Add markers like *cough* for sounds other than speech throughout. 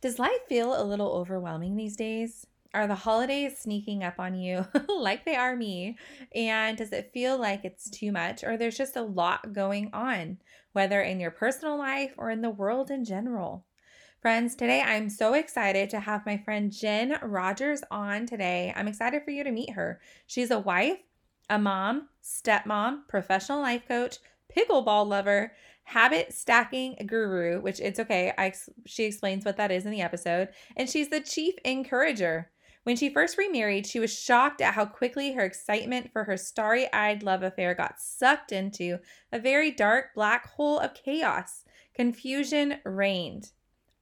Does life feel a little overwhelming these days? Are the holidays sneaking up on you *laughs* like they are me? And does it feel like it's too much or there's just a lot going on, whether in your personal life or in the world in general? Friends, today I'm so excited to have my friend Jen Rogers on today. I'm excited for you to meet her. She's a wife, a mom, stepmom, professional life coach, pickleball lover, habit stacking guru, which it's okay. I, she explains what that is in the episode. And she's the chief encourager. When she first remarried, she was shocked at how quickly her excitement for her starry eyed love affair got sucked into a very dark black hole of chaos. Confusion reigned.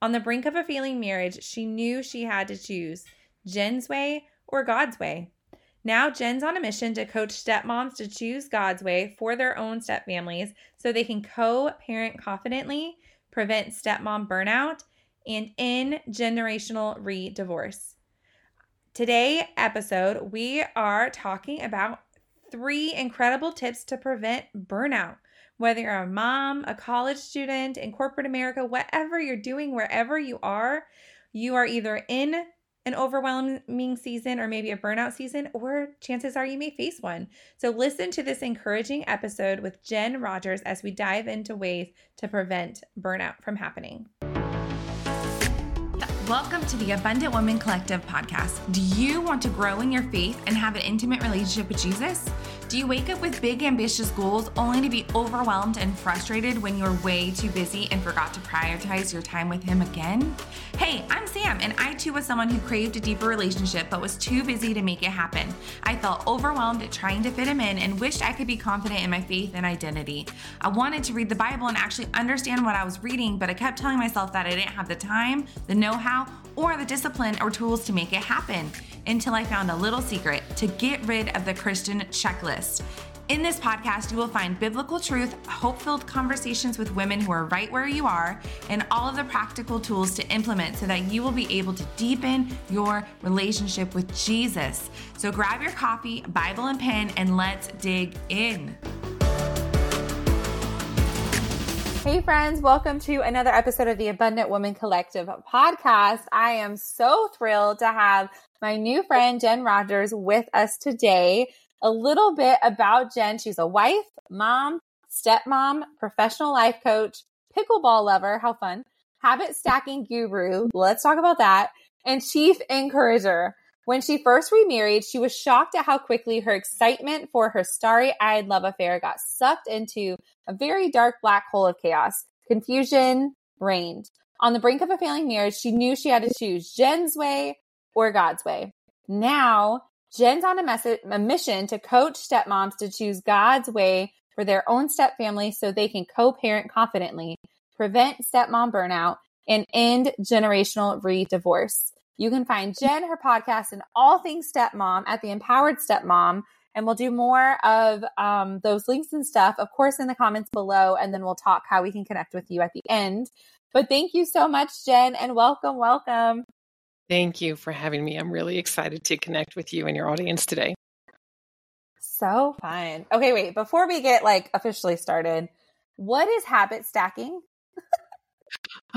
On the brink of a failing marriage, she knew she had to choose Jen's way or God's way. Now, Jen's on a mission to coach stepmoms to choose God's way for their own stepfamilies so they can co parent confidently, prevent stepmom burnout, and end generational re divorce. Today episode, we are talking about three incredible tips to prevent burnout. Whether you're a mom, a college student, in corporate America, whatever you're doing, wherever you are, you are either in an overwhelming season or maybe a burnout season, or chances are you may face one. So, listen to this encouraging episode with Jen Rogers as we dive into ways to prevent burnout from happening. Welcome to the Abundant Woman Collective podcast. Do you want to grow in your faith and have an intimate relationship with Jesus? Do you wake up with big, ambitious goals only to be overwhelmed and frustrated when you're way too busy and forgot to prioritize your time with Him again? Hey, I'm Sam, and I too was someone who craved a deeper relationship but was too busy to make it happen. I felt overwhelmed at trying to fit Him in and wished I could be confident in my faith and identity. I wanted to read the Bible and actually understand what I was reading, but I kept telling myself that I didn't have the time, the know how, or the discipline or tools to make it happen until I found a little secret to get rid of the Christian checklist. In this podcast, you will find biblical truth, hope filled conversations with women who are right where you are, and all of the practical tools to implement so that you will be able to deepen your relationship with Jesus. So grab your coffee, Bible, and pen, and let's dig in. Hey, friends, welcome to another episode of the Abundant Woman Collective podcast. I am so thrilled to have my new friend, Jen Rogers, with us today. A little bit about Jen. She's a wife, mom, stepmom, professional life coach, pickleball lover. How fun. Habit stacking guru. Let's talk about that. And chief encourager. When she first remarried, she was shocked at how quickly her excitement for her starry eyed love affair got sucked into a very dark black hole of chaos. Confusion reigned. On the brink of a failing marriage, she knew she had to choose Jen's way or God's way. Now, Jen's on a, a mission to coach stepmoms to choose God's way for their own stepfamily so they can co parent confidently, prevent stepmom burnout, and end generational re divorce. You can find Jen, her podcast, and all things stepmom at the Empowered Stepmom. And we'll do more of um, those links and stuff, of course, in the comments below. And then we'll talk how we can connect with you at the end. But thank you so much, Jen, and welcome, welcome. Thank you for having me. I'm really excited to connect with you and your audience today. So fun. Okay, wait, before we get like officially started, what is habit stacking? *laughs*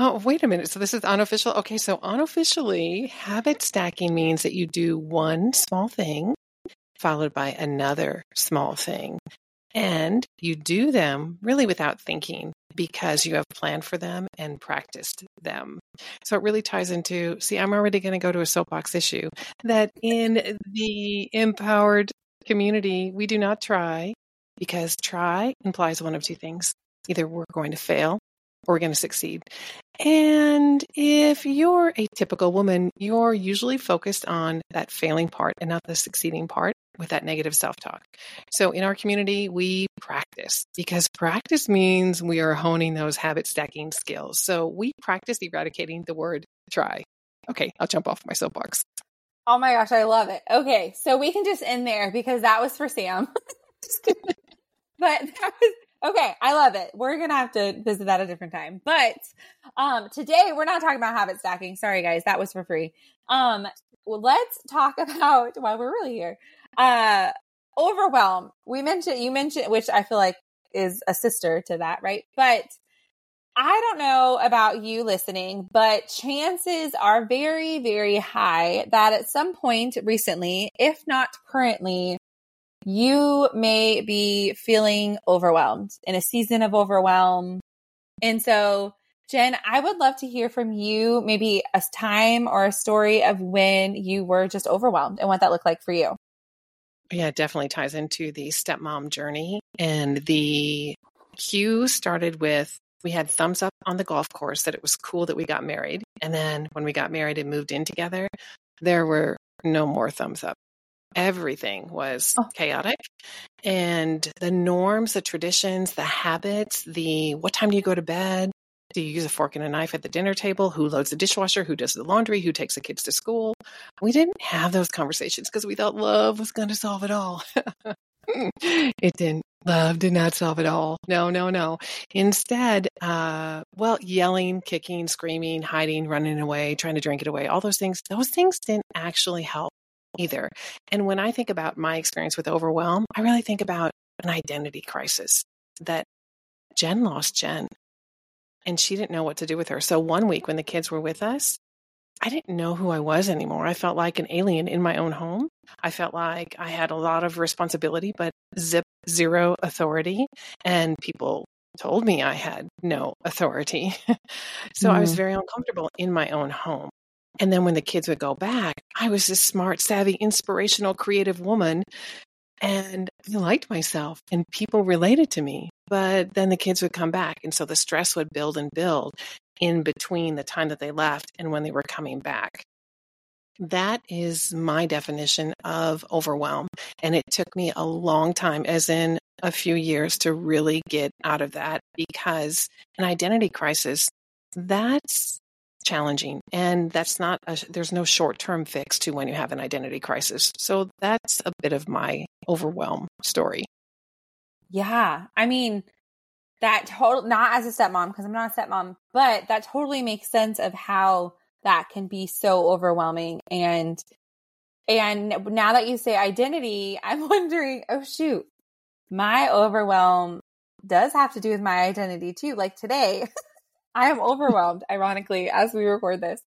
Oh, wait a minute. So this is unofficial. Okay, so unofficially, habit stacking means that you do one small thing followed by another small thing. And you do them really without thinking because you have planned for them and practiced them. So it really ties into see, I'm already going to go to a soapbox issue that in the empowered community, we do not try because try implies one of two things. Either we're going to fail we're going to succeed. And if you're a typical woman, you're usually focused on that failing part and not the succeeding part with that negative self talk. So in our community, we practice because practice means we are honing those habit stacking skills. So we practice eradicating the word try. Okay, I'll jump off my soapbox. Oh my gosh, I love it. Okay, so we can just end there because that was for Sam. *laughs* but that was Okay, I love it. We're gonna have to visit that a different time. But um today we're not talking about habit stacking. Sorry guys, that was for free. Um let's talk *laughs* about why we're really here. Uh overwhelm. We mentioned you mentioned which I feel like is a sister to that, right? But I don't know about you listening, but chances are very, very high that at some point recently, if not currently, you may be feeling overwhelmed in a season of overwhelm. And so, Jen, I would love to hear from you maybe a time or a story of when you were just overwhelmed and what that looked like for you. Yeah, it definitely ties into the stepmom journey. And the cue started with we had thumbs up on the golf course that it was cool that we got married. And then when we got married and moved in together, there were no more thumbs up. Everything was oh. chaotic. And the norms, the traditions, the habits, the what time do you go to bed? Do you use a fork and a knife at the dinner table? Who loads the dishwasher? Who does the laundry? Who takes the kids to school? We didn't have those conversations because we thought love was going to solve it all. *laughs* it didn't. Love did not solve it all. No, no, no. Instead, uh, well, yelling, kicking, screaming, hiding, running away, trying to drink it away, all those things, those things didn't actually help either. And when I think about my experience with overwhelm, I really think about an identity crisis that Jen lost Jen and she didn't know what to do with her. So one week when the kids were with us, I didn't know who I was anymore. I felt like an alien in my own home. I felt like I had a lot of responsibility, but zip zero authority. And people told me I had no authority. *laughs* so mm. I was mm-hmm. very uncomfortable in my own home. And then when the kids would go back, I was this smart, savvy, inspirational, creative woman. And I liked myself and people related to me. But then the kids would come back. And so the stress would build and build in between the time that they left and when they were coming back. That is my definition of overwhelm. And it took me a long time, as in a few years, to really get out of that because an identity crisis, that's challenging. And that's not, a, there's no short term fix to when you have an identity crisis. So that's a bit of my overwhelm story. Yeah. I mean, that total not as a stepmom because I'm not a stepmom, but that totally makes sense of how that can be so overwhelming and and now that you say identity, *laughs* I'm wondering, oh shoot, my overwhelm does have to do with my identity too. Like today, *laughs* I am overwhelmed, ironically, as we record this.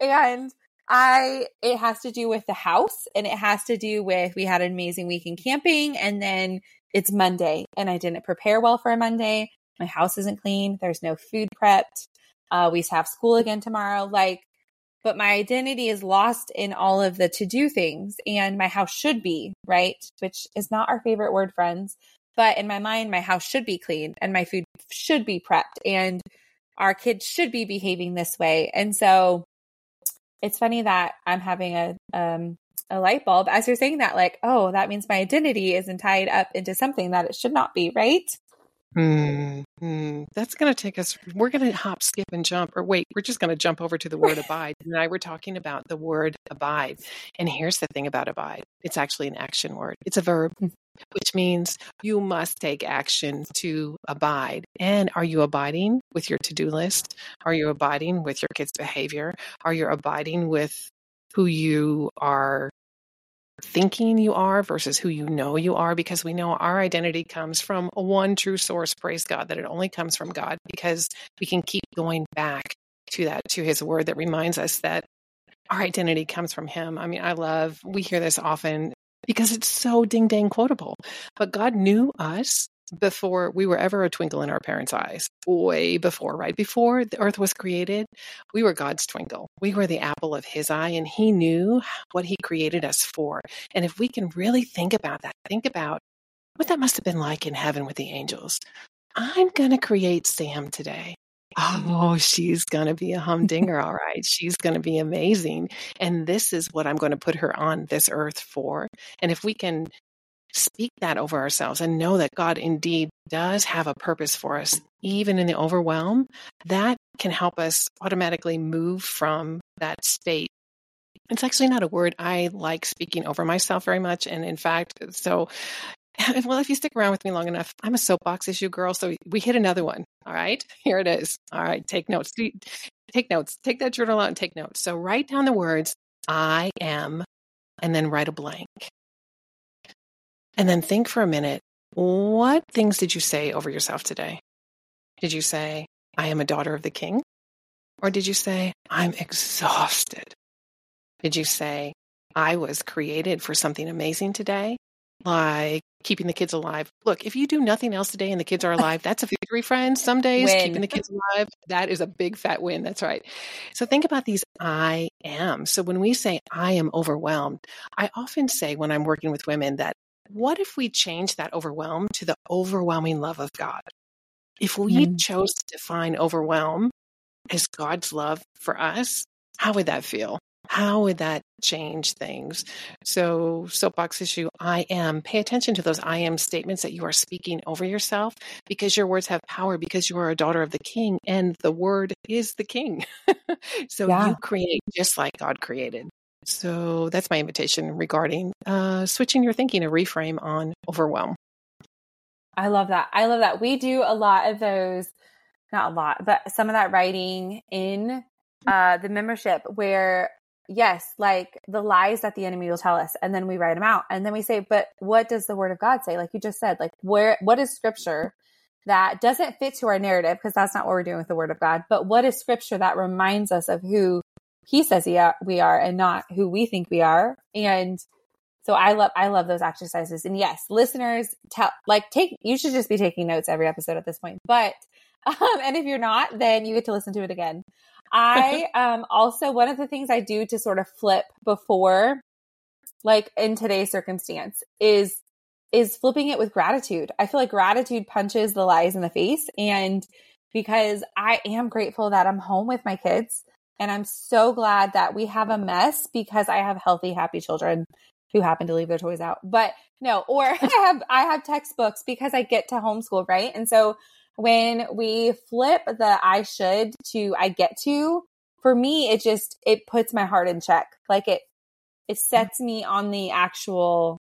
And I it has to do with the house and it has to do with we had an amazing weekend camping and then it's Monday and I didn't prepare well for a Monday. My house isn't clean. There's no food prepped. Uh, we have school again tomorrow. Like, but my identity is lost in all of the to do things and my house should be, right? Which is not our favorite word, friends. But in my mind, my house should be clean and my food should be prepped and our kids should be behaving this way. And so it's funny that I'm having a, um, a light bulb as you're saying that, like, oh, that means my identity isn't tied up into something that it should not be, right? Hmm. hmm. That's going to take us. We're going to hop, skip, and jump. Or wait, we're just going to jump over to the word abide. And I were talking about the word abide. And here's the thing about abide it's actually an action word, it's a verb, hmm. Which means you must take action to abide. And are you abiding with your to do list? Are you abiding with your kids' behavior? Are you abiding with who you are thinking you are versus who you know you are because we know our identity comes from one true source praise god that it only comes from god because we can keep going back to that to his word that reminds us that our identity comes from him i mean i love we hear this often because it's so ding dang quotable but god knew us before we were ever a twinkle in our parents' eyes, way before, right? Before the earth was created, we were God's twinkle. We were the apple of his eye, and he knew what he created us for. And if we can really think about that, think about what that must have been like in heaven with the angels. I'm going to create Sam today. Oh, she's going to be a humdinger, all right. She's going to be amazing. And this is what I'm going to put her on this earth for. And if we can speak that over ourselves and know that God indeed does have a purpose for us, even in the overwhelm, that can help us automatically move from that state. It's actually not a word I like speaking over myself very much. And in fact, so, *laughs* well, if you stick around with me long enough, I'm a soapbox issue girl. So we hit another one. All right, *laughs* here it is. All right, take notes. Take notes. Take that journal out and take notes. So write down the words I am and then write a blank. And then think for a minute what things did you say over yourself today? Did you say, I am a daughter of the king? Or did you say, I'm exhausted? Did you say, I was created for something amazing today, like keeping the kids alive? Look, if you do nothing else today and the kids are alive, that's a victory, friends. Some days win. keeping the kids alive, that is a big fat win. That's right. So think about these I am. So when we say I am overwhelmed, I often say when I'm working with women that what if we change that overwhelm to the overwhelming love of God? If we mm-hmm. chose to define overwhelm as God's love for us, how would that feel? How would that change things? So, soapbox issue I am. Pay attention to those I am statements that you are speaking over yourself because your words have power because you are a daughter of the king and the word is the king. *laughs* so, yeah. you create just like God created. So, that's my invitation regarding uh, switching your thinking, a reframe on overwhelm. I love that. I love that. We do a lot of those, not a lot, but some of that writing in uh, the membership where, yes, like the lies that the enemy will tell us, and then we write them out. And then we say, but what does the word of God say? Like you just said, like where, what is scripture that doesn't fit to our narrative? Because that's not what we're doing with the word of God. But what is scripture that reminds us of who he says he are, we are and not who we think we are? And so I love I love those exercises. And yes, listeners tell like take you should just be taking notes every episode at this point. But *laughs* um, and if you're not, then you get to listen to it again. I um also one of the things I do to sort of flip before like in today's circumstance is is flipping it with gratitude. I feel like gratitude punches the lies in the face and because I am grateful that I'm home with my kids and I'm so glad that we have a mess because I have healthy happy children who happen to leave their toys out. But no, or *laughs* I have I have textbooks because I get to homeschool, right? And so when we flip the I should to I get to, for me it just it puts my heart in check. Like it it sets me on the actual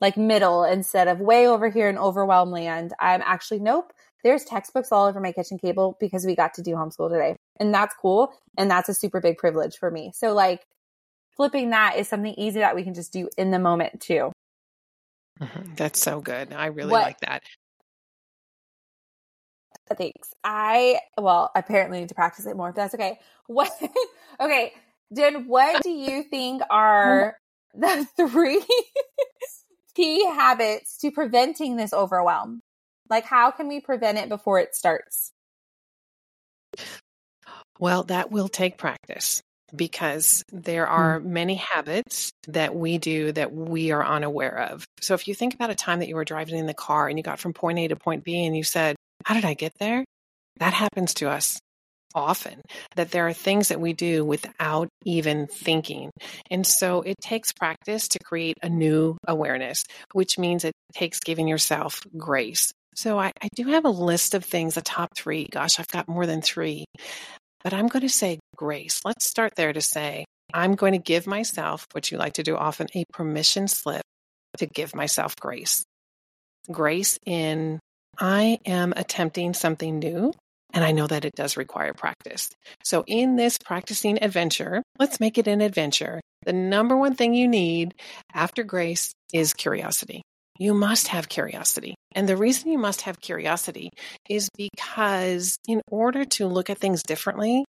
like middle instead of way over here in overwhelm land. I'm actually nope. There's textbooks all over my kitchen table because we got to do homeschool today. And that's cool. And that's a super big privilege for me. So like flipping that is something easy that we can just do in the moment too. Mm-hmm. That's so good. I really what, like that. Thanks. I well, apparently need to practice it more. If that's okay. *laughs* What? okay, Jen. What do you think are the *laughs* three key habits to preventing this overwhelm? Like, how can we prevent it before it starts? Well, that will take practice because there hmm. are many habits that we do that we are unaware of. So if you think about a time that you were driving in the car and you got from point A to point B and you said, How did I get there? That happens to us often, that there are things that we do without even thinking. And so it takes practice to create a new awareness, which means it takes giving yourself grace. So I, I do have a list of things, a top three. Gosh, I've got more than three but I'm going to say grace. Let's start there to say, I'm going to give myself, what you like to do often, a permission slip to give myself grace. Grace in, I am attempting something new, and I know that it does require practice. So, in this practicing adventure, let's make it an adventure. The number one thing you need after grace is curiosity. You must have curiosity. And the reason you must have curiosity is because in order to look at things differently,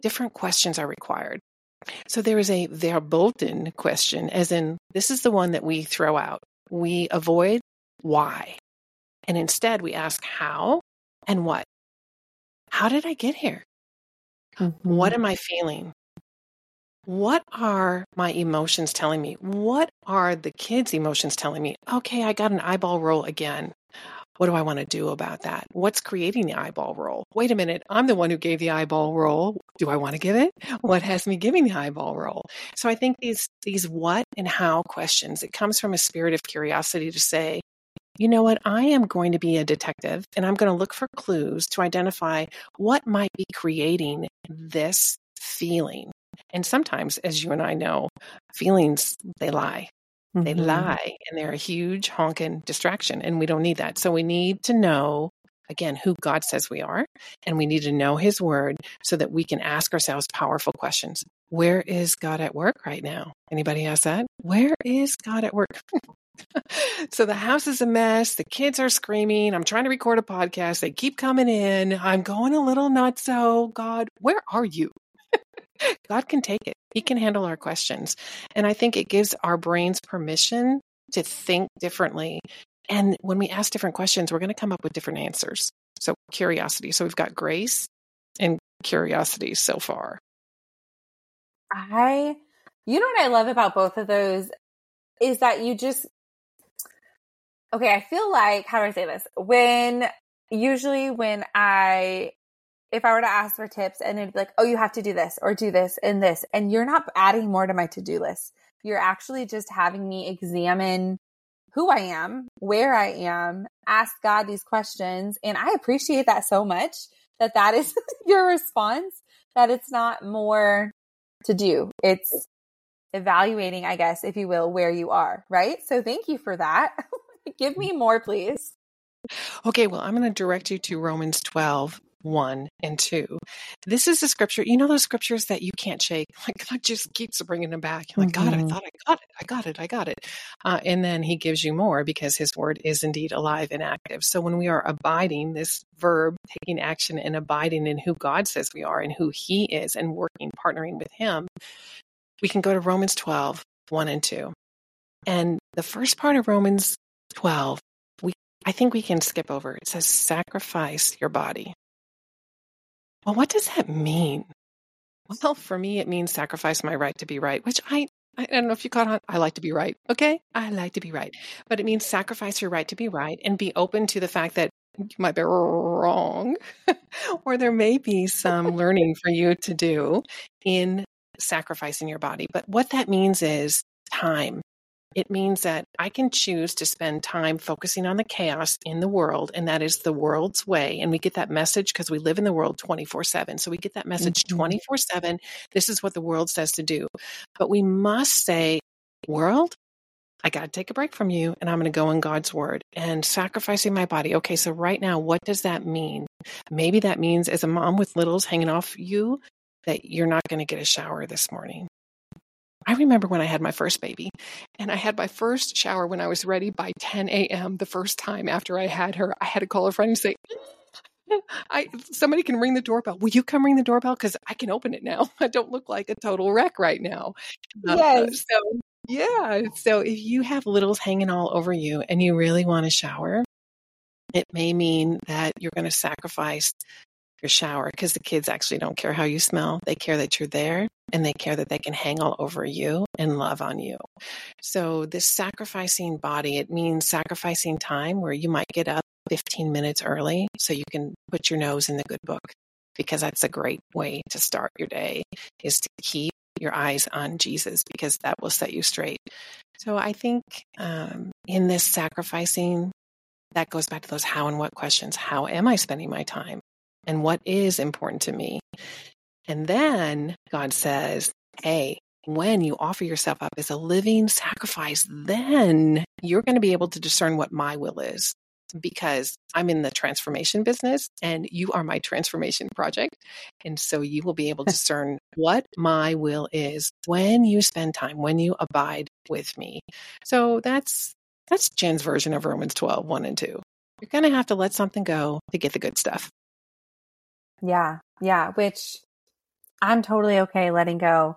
different questions are required. So there is a verboten question, as in, this is the one that we throw out. We avoid why. And instead, we ask how and what. How did I get here? Mm-hmm. What am I feeling? What are my emotions telling me? What are the kids' emotions telling me? Okay, I got an eyeball roll again. What do I want to do about that? What's creating the eyeball roll? Wait a minute, I'm the one who gave the eyeball roll. Do I want to give it? What has me giving the eyeball roll? So I think these these what and how questions, it comes from a spirit of curiosity to say, you know what? I am going to be a detective and I'm going to look for clues to identify what might be creating this feeling. And sometimes, as you and I know, feelings, they lie. Mm-hmm. They lie and they're a huge honking distraction. And we don't need that. So we need to know, again, who God says we are. And we need to know his word so that we can ask ourselves powerful questions. Where is God at work right now? Anybody ask that? Where is God at work? *laughs* so the house is a mess. The kids are screaming. I'm trying to record a podcast. They keep coming in. I'm going a little nuts. So, God, where are you? *laughs* God can take it. He can handle our questions. And I think it gives our brains permission to think differently. And when we ask different questions, we're going to come up with different answers. So, curiosity. So, we've got grace and curiosity so far. I, you know what I love about both of those is that you just, okay, I feel like, how do I say this? When, usually when I, if I were to ask for tips and it'd be like, oh, you have to do this or do this and this, and you're not adding more to my to do list. You're actually just having me examine who I am, where I am, ask God these questions. And I appreciate that so much that that is *laughs* your response, that it's not more to do. It's evaluating, I guess, if you will, where you are, right? So thank you for that. *laughs* *laughs* Give me more, please. Okay, well, I'm going to direct you to Romans 12, 1 and 2. This is a scripture, you know, those scriptures that you can't shake. *laughs* Like God just keeps bringing them back. You're like, mm-hmm. God, I mm-hmm. thought I got it. I got it. I got it. Uh, and then he gives you more because his word is indeed alive and active. So when we are abiding, this verb, taking action and abiding in who God says we are and who he is and working, partnering with him, we can go to Romans 12, 1 and 2. And the first part of Romans 12, we I think we can skip over. It says sacrifice your body. Well, what does that mean? Well, for me, it means sacrifice my right to be right, which I, I don't know if you caught on. I like to be right. Okay. I like to be right. But it means sacrifice your right to be right and be open to the fact that you might be wrong *laughs* or there may be some learning for you to do in sacrificing your body. But what that means is time. It means that I can choose to spend time focusing on the chaos in the world, and that is the world's way. And we get that message because we live in the world 24 7. So we get that message 24 mm-hmm. 7. This is what the world says to do. But we must say, World, I got to take a break from you and I'm going to go in God's word and sacrificing my body. Okay, so right now, what does that mean? Maybe that means as a mom with littles hanging off you, that you're not going to get a shower this morning. I remember when I had my first baby, and I had my first shower when I was ready by 10 a.m. the first time after I had her. I had to call a friend and say, I somebody can ring the doorbell. Will you come ring the doorbell? Because I can open it now. *laughs* I don't look like a total wreck right now. Uh, yes. Uh, so yeah. So if you have littles hanging all over you and you really want to shower, it may mean that you're going to sacrifice your shower because the kids actually don't care how you smell. They care that you're there and they care that they can hang all over you and love on you. So, this sacrificing body, it means sacrificing time where you might get up 15 minutes early so you can put your nose in the good book because that's a great way to start your day is to keep your eyes on Jesus because that will set you straight. So, I think um, in this sacrificing, that goes back to those how and what questions. How am I spending my time? and what is important to me. And then God says, hey, when you offer yourself up as a living sacrifice, then you're going to be able to discern what my will is because I'm in the transformation business and you are my transformation project. And so you will be able to *laughs* discern what my will is when you spend time, when you abide with me. So that's that's Jen's version of Romans 12, 1 and 2. You're going to have to let something go to get the good stuff. Yeah. Yeah. Which I'm totally okay letting go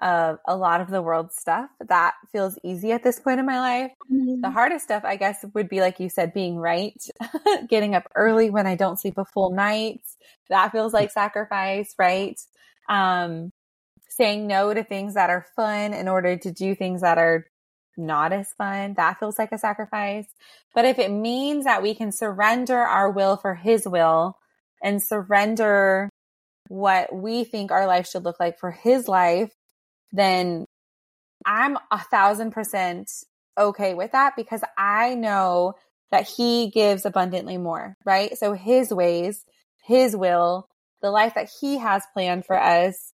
of a lot of the world stuff. That feels easy at this point in my life. Mm-hmm. The hardest stuff, I guess, would be like you said, being right, *laughs* getting up early when I don't sleep a full night. That feels like sacrifice, right? Um, saying no to things that are fun in order to do things that are not as fun. That feels like a sacrifice. But if it means that we can surrender our will for his will, and surrender what we think our life should look like for his life, then I'm a thousand percent okay with that because I know that he gives abundantly more, right? So his ways, his will, the life that he has planned for us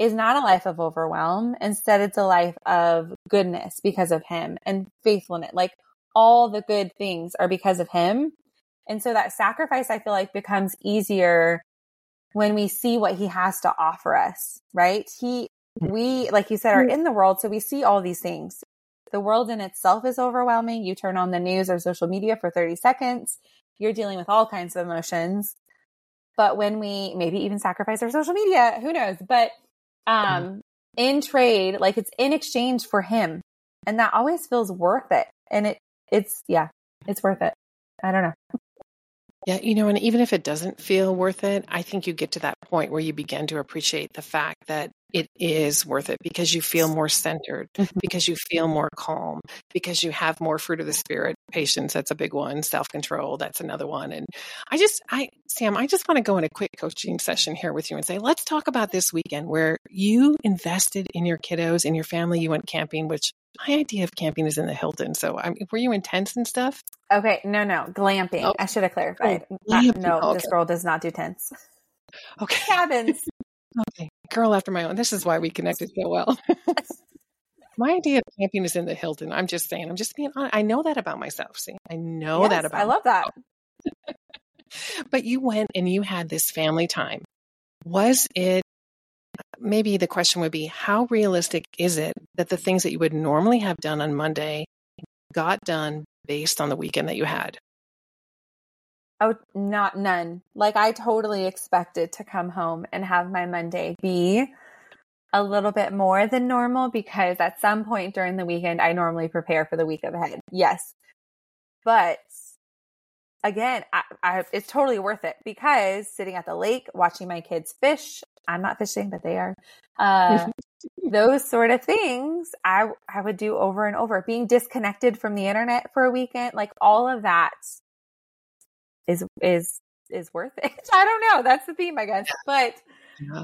is not a life of overwhelm. Instead, it's a life of goodness because of him and faithfulness. Like all the good things are because of him. And so that sacrifice, I feel like becomes easier when we see what he has to offer us, right? He, we, like you said, are in the world. So we see all these things. the world in itself is overwhelming. You turn on the news or social media for 30 seconds, you're dealing with all kinds of emotions. But when we maybe even sacrifice our social media, who knows? But um, mm-hmm. in trade, like it's in exchange for him. And that always feels worth it. And it it's yeah, it's worth it. I don't know. Yeah, you know, and even if it doesn't feel worth it, I think you get to that point where you begin to appreciate the fact that it is worth it because you feel more centered, mm-hmm. because you feel more calm, because you have more fruit of the spirit. Patience, that's a big one. Self control, that's another one. And I just, I, Sam, I just want to go in a quick coaching session here with you and say, let's talk about this weekend where you invested in your kiddos, in your family. You went camping, which my idea of camping is in the Hilton. So, I mean, were you in tents and stuff? Okay, no, no, glamping. Oh. I should have clarified. Oh, no, okay. this girl does not do tents. Okay, *laughs* cabins. okay, girl after my own. This is why we connected so well. *laughs* my idea of camping is in the Hilton. I'm just saying. I'm just being honest. I know that about myself. See, I know yes, that about. I love that. *laughs* but you went and you had this family time. Was it maybe the question would be how realistic is it that the things that you would normally have done on Monday got done based on the weekend that you had? Oh, not none. Like I totally expected to come home and have my Monday be a little bit more than normal because at some point during the weekend, I normally prepare for the week ahead. Yes. But again, I, I, it's totally worth it because sitting at the lake, watching my kids fish, I'm not fishing, but they are. Uh, *laughs* those sort of things I I would do over and over. Being disconnected from the internet for a weekend, like all of that is is is worth it. *laughs* I don't know. That's the theme, I guess. But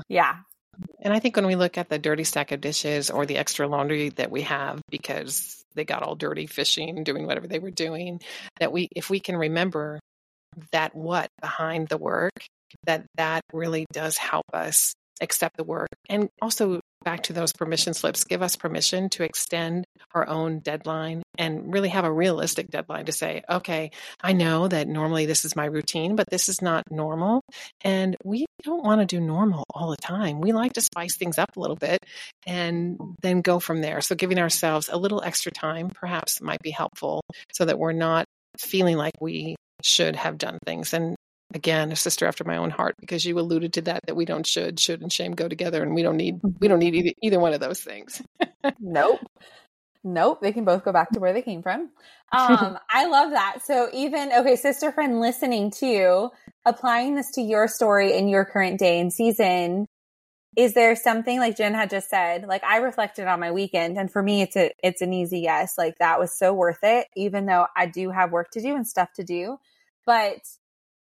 yeah. And I think when we look at the dirty stack of dishes or the extra laundry that we have because they got all dirty fishing, doing whatever they were doing, that we if we can remember that what behind the work that that really does help us accept the work. And also back to those permission slips give us permission to extend our own deadline and really have a realistic deadline to say okay i know that normally this is my routine but this is not normal and we don't want to do normal all the time we like to spice things up a little bit and then go from there so giving ourselves a little extra time perhaps might be helpful so that we're not feeling like we should have done things. And again, a sister after my own heart, because you alluded to that, that we don't should, should and shame go together. And we don't need, we don't need either, either one of those things. nope. Nope. They can both go back to where they came from. Um, *laughs* I love that. So even, okay, sister friend listening to applying this to your story in your current day and season, is there something like Jen had just said, like I reflected on my weekend and for me, it's a, it's an easy yes. Like that was so worth it, even though I do have work to do and stuff to do. But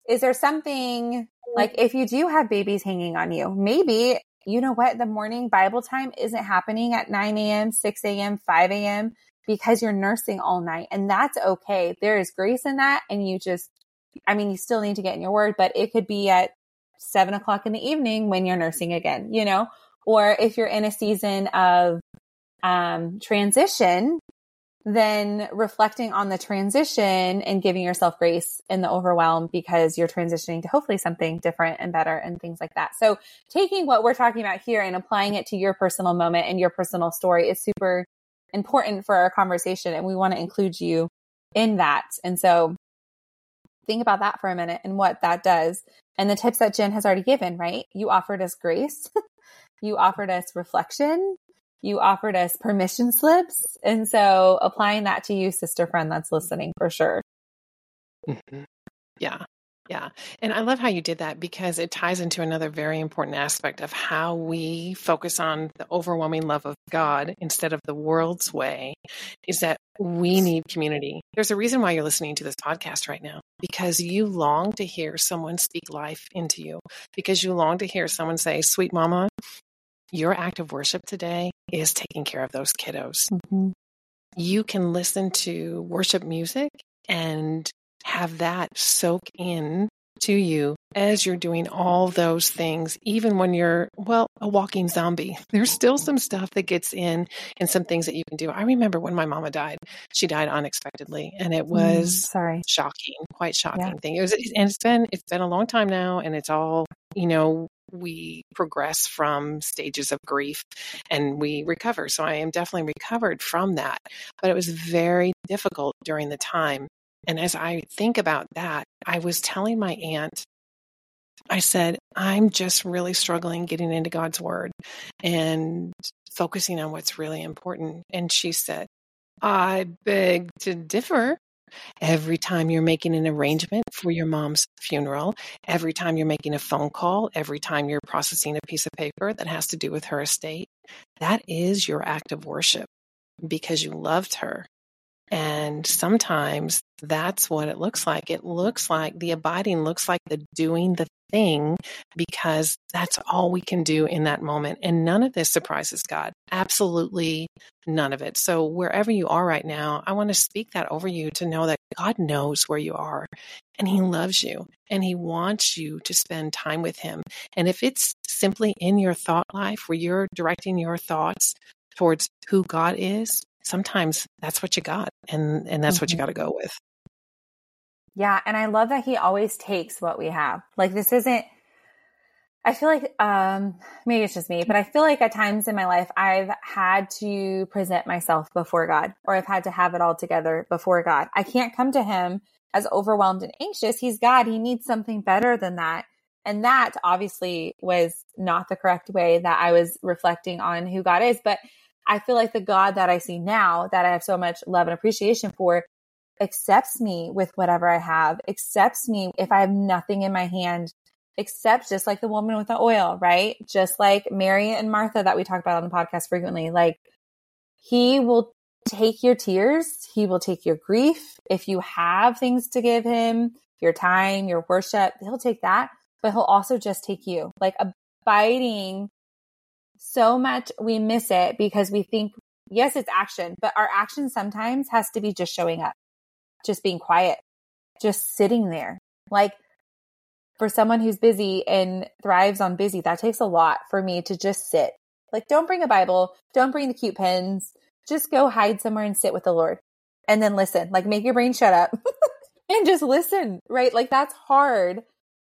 is there something like if you do have babies hanging on you, maybe you know what? The morning Bible time isn't happening at 9 a.m., 6 a.m., 5 a.m. because you're nursing all night. And that's okay. There is grace in that. And you just, I mean, you still need to get in your word, but it could be at seven o'clock in the evening when you're nursing again, you know, or if you're in a season of um, transition, then reflecting on the transition and giving yourself grace in the overwhelm because you're transitioning to hopefully something different and better and things like that. So taking what we're talking about here and applying it to your personal moment and your personal story is super important for our conversation. And we want to include you in that. And so think about that for a minute and what that does and the tips that Jen has already given, right? You offered us grace. *laughs* you offered us reflection you offered us permission slips. And so applying that to you, sister friend that's listening for sure. Mm-hmm. Yeah. Yeah. And I love how you did that because it ties into another very important aspect of how we focus on the overwhelming love of God instead of the world's way is that we need community. There's a reason why you're listening to this podcast right now because you long to hear someone speak life into you, because you long to hear someone say, Sweet mama, your act of worship today is taking care of those kiddos. Mm-hmm. You can listen to worship music and have that soak in to you as you're doing all those things, even when you're, well, a walking zombie. *laughs* There's still some stuff that gets in and some things that you can do. I remember when my mama died, she died unexpectedly and it mm, was mm, sorry. shocking, quite shocking yeah. thing. It was, and it's been, it's been a long time now and it's all you know, we progress from stages of grief and we recover. So I am definitely recovered from that. But it was very difficult during the time. And as I think about that, I was telling my aunt, I said, I'm just really struggling getting into God's word and focusing on what's really important. And she said, I beg to differ. Every time you're making an arrangement for your mom's funeral, every time you're making a phone call, every time you're processing a piece of paper that has to do with her estate, that is your act of worship because you loved her. And sometimes that's what it looks like. It looks like the abiding looks like the doing the thing because that's all we can do in that moment. And none of this surprises God. Absolutely none of it. So wherever you are right now, I want to speak that over you to know that God knows where you are and he loves you and he wants you to spend time with him. And if it's simply in your thought life where you're directing your thoughts towards who God is, sometimes that's what you got and and that's mm-hmm. what you mm-hmm. got to go with. Yeah, and I love that he always takes what we have. Like this isn't I feel like um maybe it's just me, but I feel like at times in my life I've had to present myself before God or I've had to have it all together before God. I can't come to him as overwhelmed and anxious. He's God. He needs something better than that. And that obviously was not the correct way that I was reflecting on who God is, but I feel like the God that I see now that I have so much love and appreciation for accepts me with whatever I have, accepts me if I have nothing in my hand, accepts just like the woman with the oil, right? Just like Mary and Martha that we talk about on the podcast frequently. Like he will take your tears, he will take your grief. If you have things to give him, your time, your worship, he'll take that, but he'll also just take you. Like abiding so much we miss it because we think yes it's action but our action sometimes has to be just showing up just being quiet, just sitting there. Like for someone who's busy and thrives on busy, that takes a lot for me to just sit. Like, don't bring a Bible, don't bring the cute pens, just go hide somewhere and sit with the Lord and then listen. Like, make your brain shut up *laughs* and just listen, right? Like, that's hard.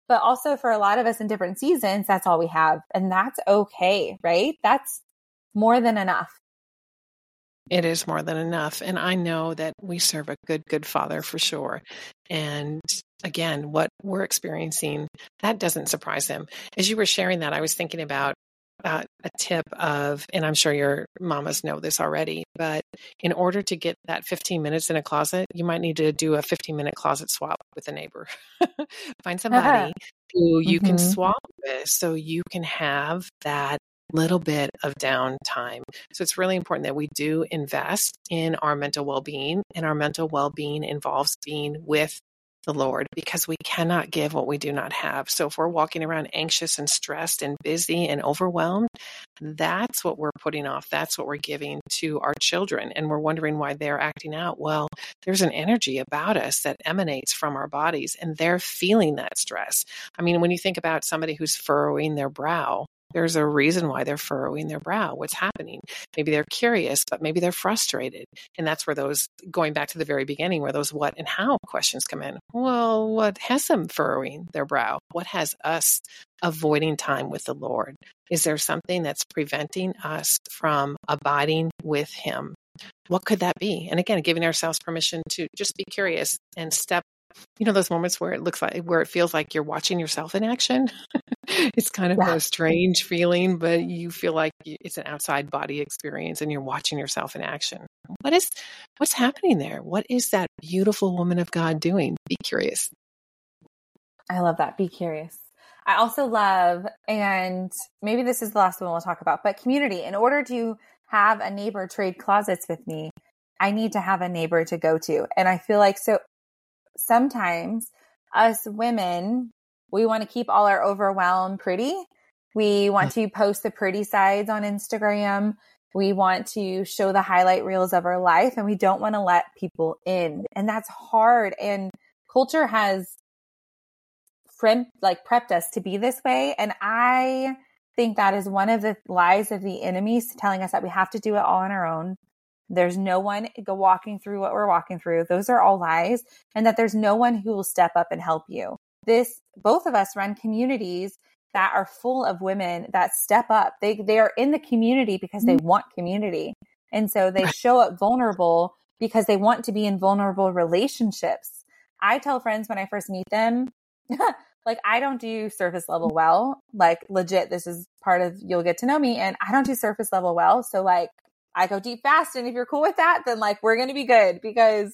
But also for a lot of us in different seasons, that's all we have. And that's okay, right? That's more than enough. It is more than enough. And I know that we serve a good, good father for sure. And again, what we're experiencing, that doesn't surprise him. As you were sharing that, I was thinking about uh, a tip of, and I'm sure your mamas know this already, but in order to get that 15 minutes in a closet, you might need to do a 15 minute closet swap with a neighbor. *laughs* Find somebody *laughs* who you mm-hmm. can swap with so you can have that little bit of downtime. So it's really important that we do invest in our mental well being, and our mental well being involves being with the Lord because we cannot give what we do not have. So if we're walking around anxious and stressed and busy and overwhelmed, that's what we're putting off. That's what we're giving to our children. And we're wondering why they're acting out. Well, there's an energy about us that emanates from our bodies and they're feeling that stress. I mean, when you think about somebody who's furrowing their brow, there's a reason why they're furrowing their brow. What's happening? Maybe they're curious, but maybe they're frustrated. And that's where those, going back to the very beginning, where those what and how questions come in. Well, what has them furrowing their brow? What has us avoiding time with the Lord? Is there something that's preventing us from abiding with Him? What could that be? And again, giving ourselves permission to just be curious and step you know those moments where it looks like where it feels like you're watching yourself in action? *laughs* It's kind of yeah. a strange feeling but you feel like it's an outside body experience and you're watching yourself in action. What is what's happening there? What is that beautiful woman of god doing? Be curious. I love that. Be curious. I also love and maybe this is the last one we'll talk about but community. In order to have a neighbor trade closets with me I need to have a neighbor to go to. And I feel like so sometimes us women, we want to keep all our overwhelm pretty. We want mm. to post the pretty sides on Instagram. We want to show the highlight reels of our life and we don't want to let people in. And that's hard. And culture has like prepped us to be this way. And I think that is one of the lies of the enemies telling us that we have to do it all on our own, there's no one walking through what we're walking through. Those are all lies. And that there's no one who will step up and help you. This, both of us run communities that are full of women that step up. They they are in the community because they mm-hmm. want community. And so they show up vulnerable because they want to be in vulnerable relationships. I tell friends when I first meet them, *laughs* like I don't do surface level well. Like legit, this is part of you'll get to know me and I don't do surface level well. So like I go deep fast and if you're cool with that, then like we're going to be good because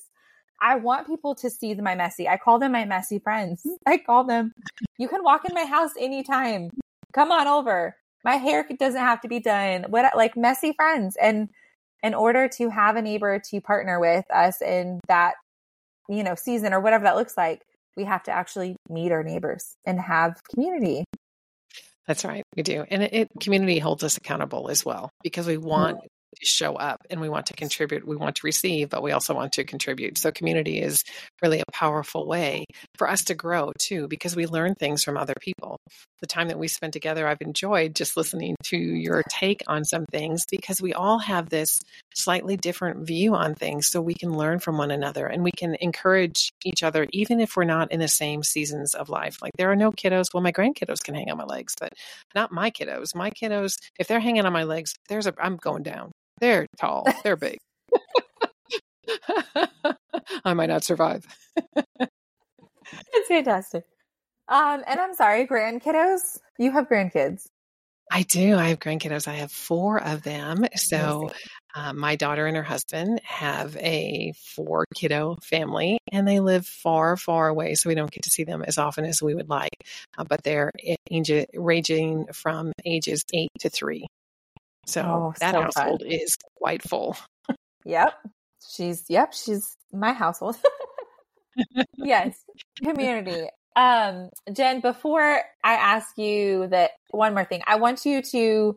I want people to see my messy. I call them my messy friends. *laughs* I call them, you can walk in my house anytime. Come on over. My hair doesn't have to be done. What like messy friends. And in order to have a neighbor to partner with us in that, you know, season or whatever that looks like, we have to actually meet our neighbors and have community. That's right. We do. And it, it community holds us accountable as well because we want mm-hmm show up and we want to contribute. We want to receive, but we also want to contribute. So community is really a powerful way for us to grow too, because we learn things from other people. The time that we spend together, I've enjoyed just listening to your take on some things because we all have this slightly different view on things. So we can learn from one another and we can encourage each other, even if we're not in the same seasons of life. Like there are no kiddos. Well, my grandkiddos can hang on my legs, but not my kiddos. My kiddos, if they're hanging on my legs, there's a, I'm going down they're tall. They're big. *laughs* *laughs* I might not survive. it's fantastic. Um, and I'm sorry, grandkiddos. You have grandkids. I do. I have grandkiddos. I have four of them. So, uh, my daughter and her husband have a four kiddo family, and they live far, far away. So we don't get to see them as often as we would like. Uh, but they're ranging from ages eight to three. So oh, that so household fun. is quite full. yep. She's yep, she's my household. *laughs* yes. Community. Um, Jen, before I ask you that one more thing, I want you to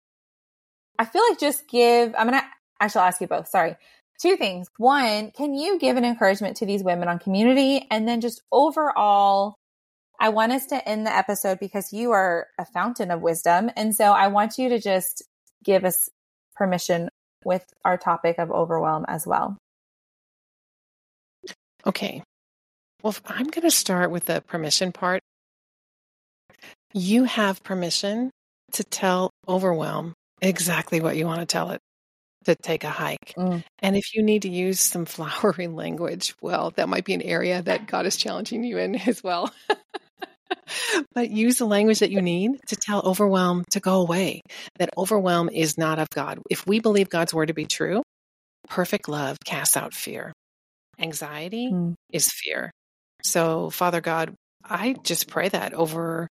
I feel like just give I'm gonna I shall ask you both, sorry. Two things. One, can you give an encouragement to these women on community? And then just overall, I want us to end the episode because you are a fountain of wisdom. And so I want you to just give us permission with our topic of overwhelm as well. Okay. Well, I'm going to start with the permission part. You have permission to tell overwhelm exactly what you want to tell it to take a hike. Mm. And if you need to use some *laughs* flowery language, well, that might be an area that God is challenging you in as well. *laughs* *laughs* but use the language that you need to tell overwhelm to go away. That overwhelm is not of God. If we believe God's word to be true, perfect love casts out fear. Anxiety mm. is fear. So, Father God, I just pray that over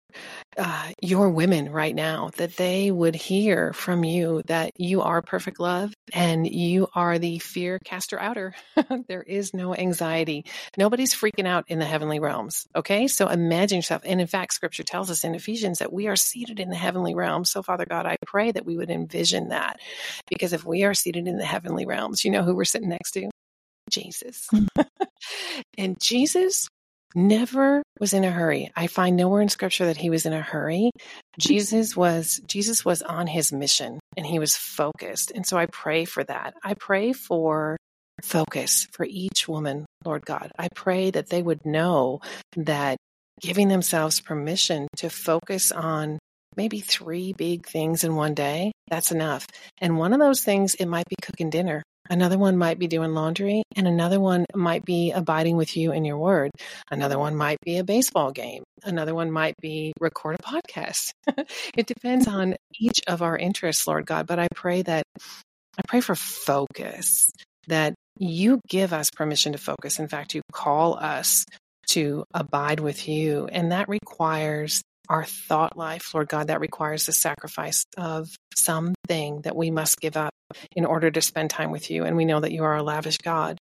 uh, your women right now, that they would hear from you that you are perfect love and you are the fear caster outer. *laughs* there is no anxiety. Nobody's freaking out in the heavenly realms. Okay. So imagine yourself. And in fact, scripture tells us in Ephesians that we are seated in the heavenly realms. So, Father God, I pray that we would envision that because if we are seated in the heavenly realms, you know who we're sitting next to? Jesus. *laughs* And Jesus never was in a hurry. I find nowhere in scripture that he was in a hurry. Jesus *laughs* was Jesus was on his mission and he was focused. And so I pray for that. I pray for focus for each woman, Lord God. I pray that they would know that giving themselves permission to focus on maybe three big things in one day, that's enough. And one of those things, it might be cooking dinner. Another one might be doing laundry, and another one might be abiding with you in your word. Another one might be a baseball game. Another one might be record a podcast. *laughs* it depends on each of our interests, Lord God. But I pray that I pray for focus, that you give us permission to focus. In fact, you call us to abide with you, and that requires our thought life, Lord God, that requires the sacrifice of something that we must give up in order to spend time with you. And we know that you are a lavish God.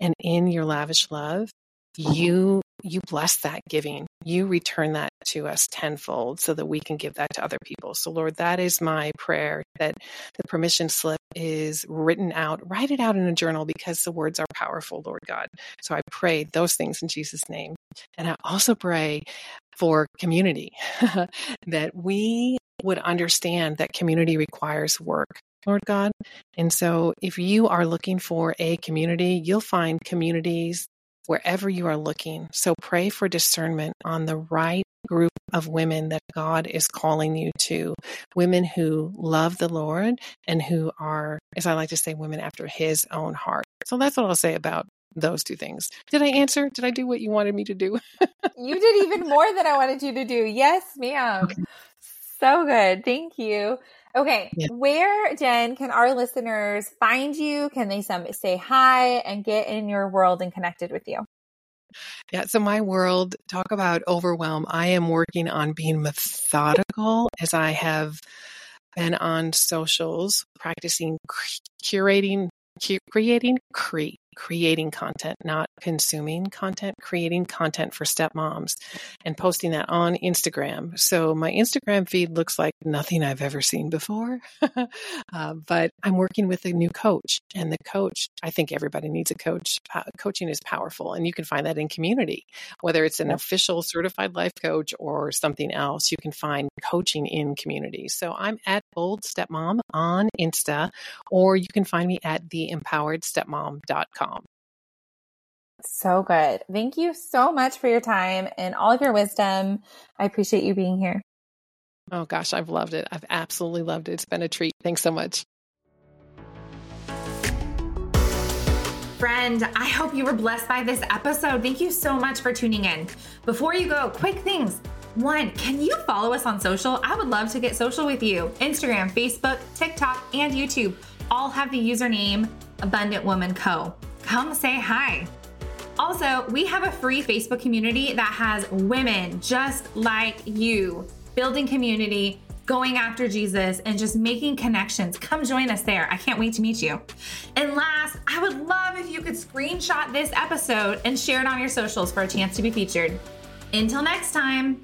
And in your lavish love, you you bless that giving. You return that to us tenfold so that we can give that to other people. So Lord, that is my prayer that the permission slip is written out. Write it out in a journal because the words are powerful, Lord God. So I pray those things in Jesus' name. And I also pray for community *laughs* that we would understand that community requires work. Lord God. And so, if you are looking for a community, you'll find communities wherever you are looking. So pray for discernment on the right group of women that God is calling you to. Women who love the Lord and who are, as I like to say, women after his own heart. So that's what I'll say about those two things. Did I answer? Did I do what you wanted me to do? you did even more than I wanted you to do. Yes, ma'am. Okay. So good. Thank you. Okay. Yeah. Where, Jen, can our listeners find you? Can they some, say hi and get in your world and connected with you? Yeah, so my world, talk about overwhelm. I am working on being methodical as I have been on socials, practicing curating, creating, cre- creating content, not consuming content, creating content for stepmoms and posting that on Instagram. So my Instagram feed looks like nothing I've ever seen before. *laughs* uh, but I'm working with a new coach, and the coach, I think everybody needs a coach. Uh, coaching is powerful, and you can find that in community, whether it's an official certified life coach or something else. You can find coaching in community. So I'm at Bold Stepmom on Insta, or you can find me at theempoweredstepmom.com. So good. Thank you so much for your time and all of your wisdom. I appreciate you being here. Oh gosh, I've loved it. I've absolutely loved it. It's been a treat. Thanks so much. Friend, I hope you were blessed by this episode. Thank you so much for tuning in. Before you go, quick things. One, can you follow us on social? I would love to get social with you. Instagram, Facebook, TikTok, and YouTube all have the username Abundant Woman Co. Come say hi. Also, we have a free Facebook community that has women just like you building community, going after Jesus, and just making connections. Come join us there. I can't wait to meet you. And last, I would love if you could screenshot this episode and share it on your socials for a chance to be featured. Until next time.